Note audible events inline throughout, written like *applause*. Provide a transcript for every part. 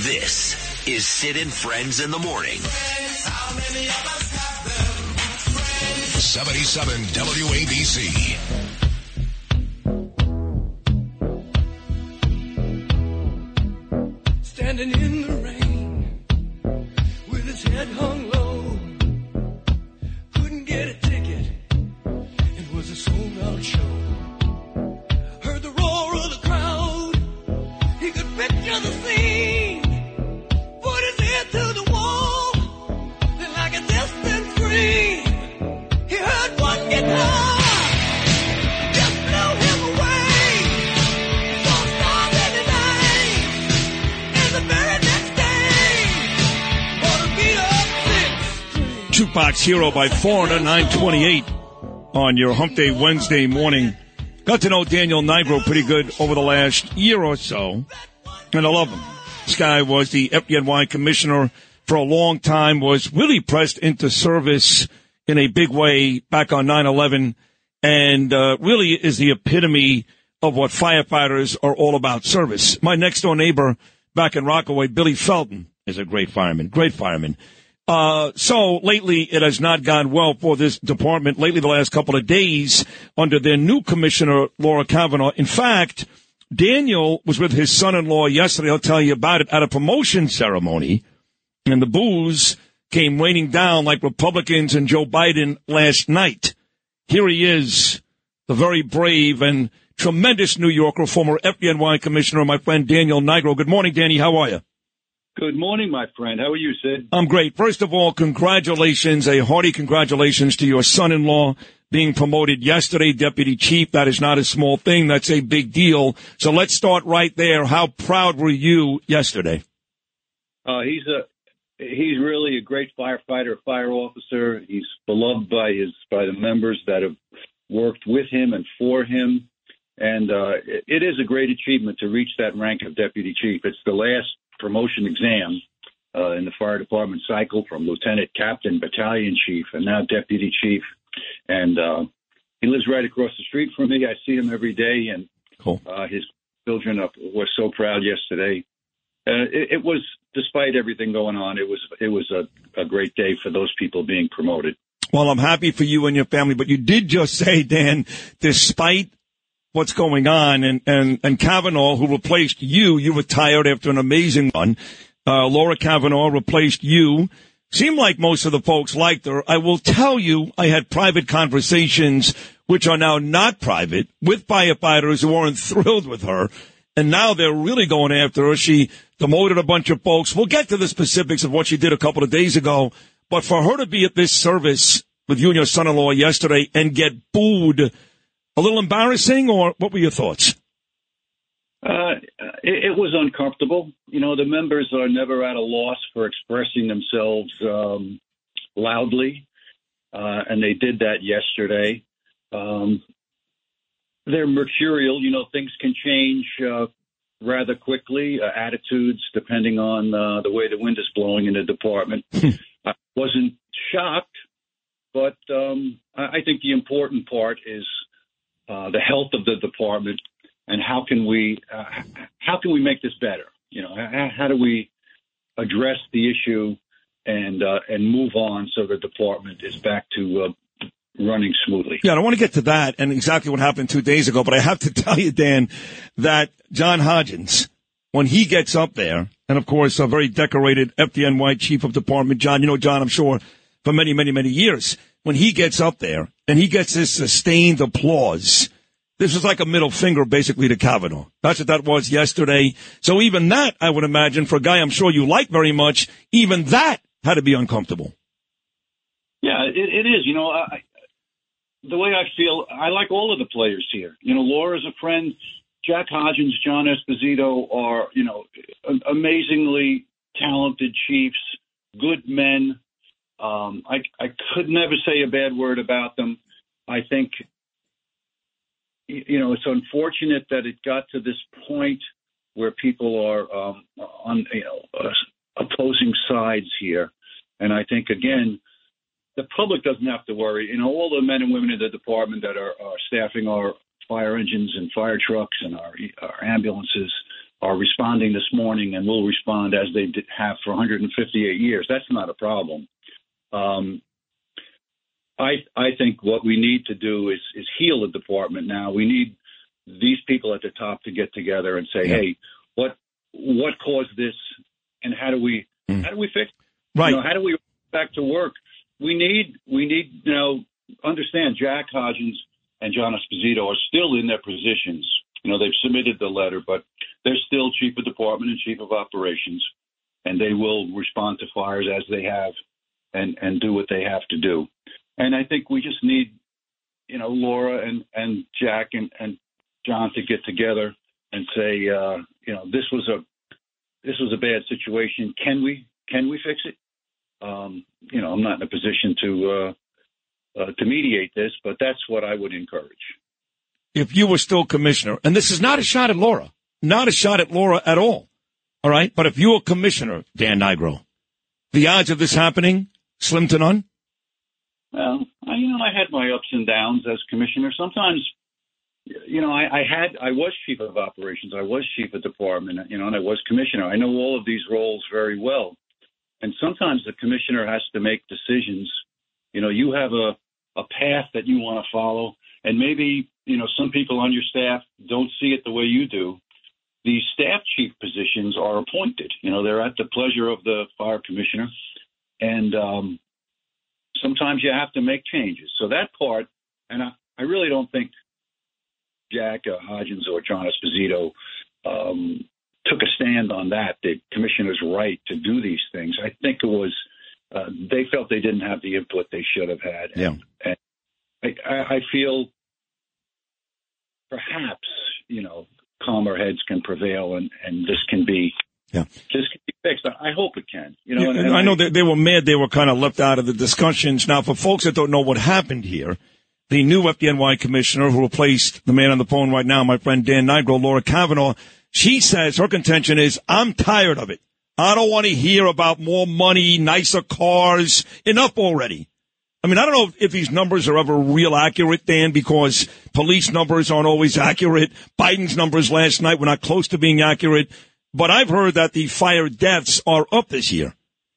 This is Sid and Friends in the Morning. 77 WABC. Standing in the rain with his head hung low. Couldn't get a ticket. It was a sold out show. Jukebox Hero by Foreigner, 928 on your Hump Day Wednesday morning. Got to know Daniel Nigro pretty good over the last year or so, and I love him. This guy was the FDNY commissioner for a long time, was really pressed into service in a big way back on 9-11, and uh, really is the epitome of what firefighters are all about, service. My next door neighbor back in Rockaway, Billy Felton, is a great fireman, great fireman. Uh, so lately it has not gone well for this department. Lately, the last couple of days under their new commissioner, Laura Kavanagh. In fact, Daniel was with his son-in-law yesterday. I'll tell you about it at a promotion ceremony and the boos came raining down like Republicans and Joe Biden last night. Here he is, the very brave and tremendous New Yorker, former FDNY commissioner, my friend Daniel Nigro. Good morning, Danny. How are you? Good morning, my friend. How are you, Sid? I'm great. First of all, congratulations, a hearty congratulations to your son-in-law being promoted yesterday, deputy chief. That is not a small thing. That's a big deal. So let's start right there. How proud were you yesterday? Uh, he's a he's really a great firefighter, fire officer. He's beloved by his by the members that have worked with him and for him. And uh, it is a great achievement to reach that rank of deputy chief. It's the last promotion exam uh, in the fire department cycle from lieutenant, captain, battalion chief, and now deputy chief. And uh, he lives right across the street from me. I see him every day, and Cool. uh, his children up, were so proud yesterday. Uh, it, it was, despite everything going on, it was it was a, a great day for those people being promoted. Well, I'm happy for you and your family, but you did just say, Dan, despite what's going on and, and, and Kavanagh, who replaced you, you retired after an amazing run. Uh, Laura Kavanagh replaced you. Seemed like most of the folks liked her. I will tell you, I had private conversations, which are now not private, with firefighters who weren't *laughs* thrilled with her. And now they're really going after her. She demoted a bunch of folks. We'll get to the specifics of what she did a couple of days ago. But for her to be at this service with you and your son-in-law yesterday and get booed, a little embarrassing, or what were your thoughts? Uh, it, it was uncomfortable. You know, the members are never at a loss for expressing themselves um, loudly, uh, and they did that yesterday. Um, they're mercurial. You know, things can change uh, rather quickly. Uh, attitudes, depending on uh, the way the wind is blowing in the department. *laughs* I wasn't shocked, but um, I, I think the important part is uh, the health of the department and how can we uh, how can we make this better? You know, how, how do we address the issue and uh, and move on so the department is back to uh, running smoothly? Yeah, I want to get to that and exactly what happened two days ago, but I have to *laughs* tell you, Dan, that John Hodgens, when he gets up there, and of course, a very decorated FDNY chief of department, John, you know John, I'm sure, for many, many, many years, when he gets up there and he gets this sustained applause, this is like a middle finger basically to Kavanagh. That's what that was yesterday. So even that, I would imagine, for a guy I'm sure you like very much, even that had to be uncomfortable. Yeah, it, it is. You know, I, the way I feel, I like all of the players here. You know, Laura's a friend. Jack Hodgens, John Esposito are, you know, amazingly talented chiefs, good men. Um, I, I could never say a bad word about them. I think, you know, it's unfortunate that it got to this point where people are um, on, you know, uh, opposing sides here. And I think, again, the public doesn't have to worry. You know, all the men and women in the department that are, are staffing our fire engines and fire trucks and our, our ambulances, are responding this morning and will respond as they have for 158 years. That's not a problem. Um, I I think what we need to do is is heal the department now. We need these people at the top to get together and say, Yeah. hey, what what caused this, and how do we Mm. how do we fix? Right. You know, how do we get back to work? We need we need you know understand Jack Hodgens and John Esposito are still in their positions. You know they've submitted the letter, but they're still chief of department and chief of operations, and they will respond to fires as they have, and and do what they have to do. And I think we just need you know Laura and and Jack and and John to get together and say uh, you know this was a this was a bad situation. Can we can we fix it? Um, you know, I'm not in a position to uh, uh, to mediate this, but that's what I would encourage. if you were still commissioner, and this is not a shot at Laura, not a shot at Laura at all. All right. But if you were commissioner, Dan Nigro, the odds of this happening, slim to none. Well, I, you know, I had my ups and downs as commissioner. Sometimes, you know, I, I had I was chief of operations, I was chief of department, you know, and I was commissioner. I know all of these roles very well, and sometimes the commissioner has to make decisions. You know, you have a a path that you want to follow, and maybe you know some people on your staff don't see it the way you do. The staff chief positions are appointed. You know, they're at the pleasure of the fire commissioner, and um, sometimes you have to make changes. So that part, and I, I really don't think Jack uh, Hodgens or John Esposito um, took a stand on that. The commissioner's right to do these things. I think it was uh, they felt they didn't have the input they should have had. Yeah. And I, I I feel perhaps you know calmer heads can prevail and and this can be Yeah. can be fixed. I hope it can. You know, Yeah, and- and I know that they were mad they were kind of left out of the discussions. Now, for folks that don't know what happened here, the new FDNY commissioner who replaced the man on the phone right now, my friend Dan Nigro, Laura Kavanagh, she says her contention is, I'm tired of it. I don't want to hear about more money, nicer cars. Enough already. I mean, I don't know if these numbers are ever real accurate, Dan, because police numbers aren't always accurate. Biden's numbers last night were not close to being accurate. But I've heard that the fire deaths are up this year.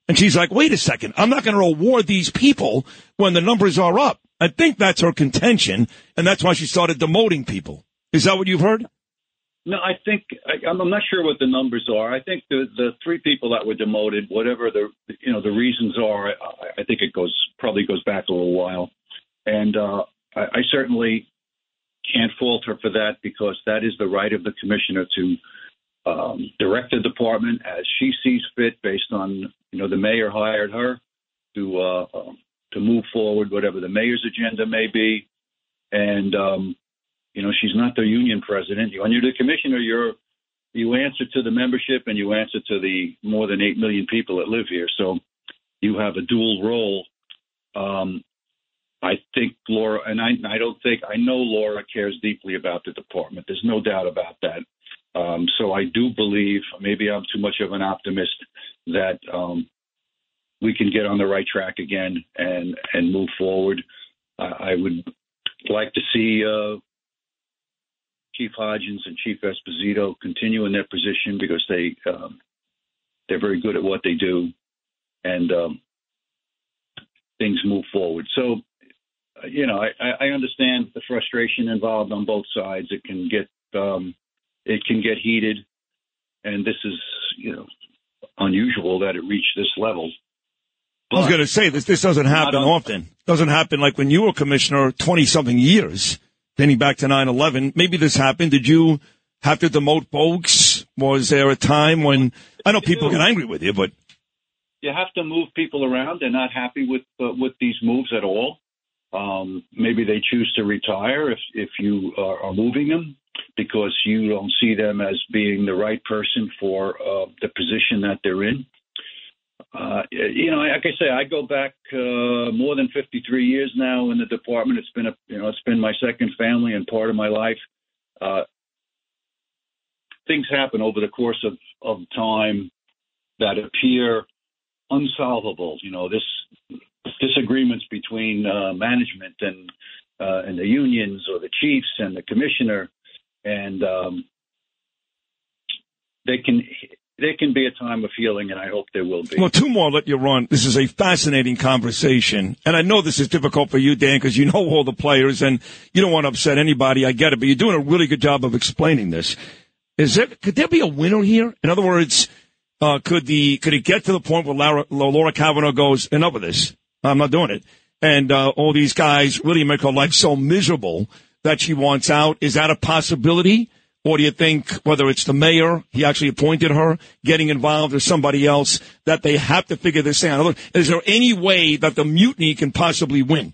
And she's like, wait a second, I'm not going to reward these people when the numbers are up. I think that's her contention, and that's why she started demoting people. Is that what you've heard? No, I think I, I'm I'm not sure what the numbers are. I think the the three people that were demoted, whatever the you know the reasons are, I, I think it goes probably goes back a little while, and uh, I, I certainly can't fault her for that because that is the right of the commissioner to um, direct the department as she sees fit based on you know the mayor hired her to uh, um, to move forward whatever the mayor's agenda may be, and um, you know, she's not the union president. When you're the commissioner, you're you answer to the membership and you answer to the more than eight million people that live here. So you have a dual role. Um, I think Laura, and I, I don't think I know Laura cares deeply about the department. There's no doubt about that. Um, so I do believe, maybe I'm too much of an optimist, that um, we can get on the right track again and and move forward. Uh, I would like to see. Uh, Chief Hodgens and Chief Esposito continue in their position because they um, they're very good at what they do, and um, things move forward. So, you know, I, I understand the frustration involved on both sides. It can get um, it can get heated, and this is you know unusual that it reached this level. I was going to say this. This doesn't happen on- often. Doesn't happen like when you were commissioner, twenty something years, dating back to 9-11. Maybe this happened. Did you have to demote folks? Was there a time when I know people get angry with you, but you have to move people around. They're not happy with uh, with these moves at all. Um, maybe they choose to retire if if you are, are moving them because you don't see them as being the right person for uh, the position that they're in. Uh, you know, like I say, I go back uh, more than 53 years now in the department. It's been a, you know, it's been my second family and part of my life. Uh, things happen over the course of, of time that appear unsolvable. You know, this disagreements between uh, management and uh, and the unions or the chiefs and the commissioner, and um, they can they can be a time of healing, and I hope there will be. Well, two more. Let you run. This is a fascinating conversation, and I know this is difficult for you, Dan, because you know all the players, and you don't want to upset anybody. I get it, but you're doing a really good job of explaining this. Is there could there be a winner here? In other words, uh, could the could it get to the point where Laura, Laura Kavanagh goes enough of this? I'm not doing it, and uh, all these guys really make her life so miserable that she wants out. Is that a possibility? Or do you think whether it's the mayor, he actually appointed her, getting involved, or somebody else, that they have to figure this out? Is there any way that the mutiny can possibly win?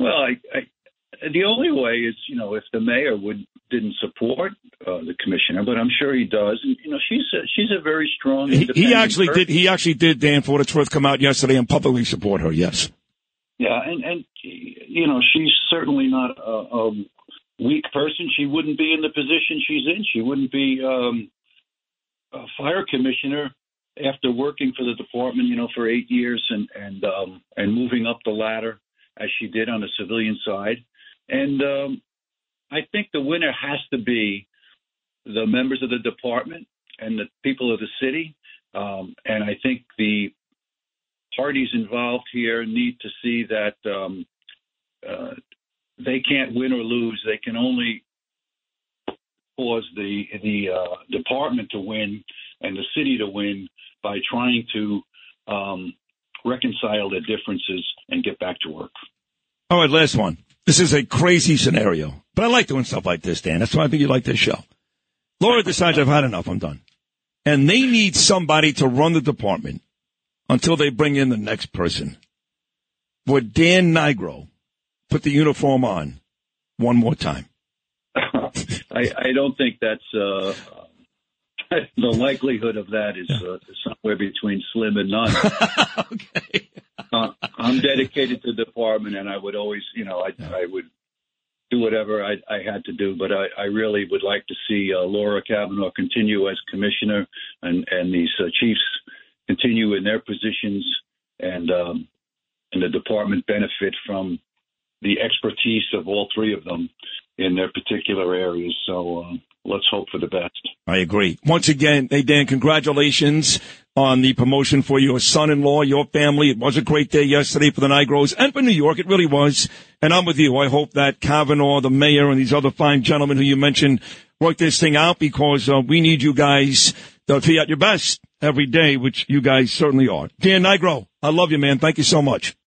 Well, I, I, the only way is, you know, if the mayor would didn't support uh, the commissioner, but I'm sure he does. And you know, she's a, she's a very strong. He, he actually person. did. He actually did. Dan, for what it's worth, come out yesterday and publicly support her. Yes. Yeah, and and you know, she's certainly not a, a weak person. She wouldn't be in the position she's in. She wouldn't be um, a fire commissioner after working for the department, you know, for eight years and and um, and moving up the ladder as she did on the civilian side. And um, I think the winner has to be the members of the department and the people of the city. Um, and I think the parties involved here need to see that um, they can't win or lose. They can only cause the the uh, department to win and the city to win by trying to um, reconcile their differences and get back to work. All right, last one. This is a crazy scenario, but I like doing stuff like this, Dan. That's why I think you like this show. Laura decides I've had enough. I'm done. And they need somebody to run the department until they bring in the next person. Would Dan Nigro put the uniform on one more time? *laughs* I, I don't think that's uh, *laughs* the likelihood of that is uh, somewhere between slim and none. *laughs* okay. uh, I'm dedicated to the department, and I would always, you know, I, I would do whatever I, I had to do. But I, I really would like to see uh, Laura Kavanagh continue as commissioner, and and these uh, chiefs continue in their positions, and um, and the department benefit from the expertise of all three of them in their particular areas. So uh, let's hope for the best. I agree. Once again, hey Dan, congratulations on the promotion for your son-in-law, your family. It was a great day yesterday for the Nigros and for New York. It really was. And I'm with you. I hope that Kavanagh, the mayor, and these other fine gentlemen who you mentioned work this thing out because uh, we need you guys to be at your best every day, which you guys certainly are. Dan Nigro, I love you, man. Thank you so much.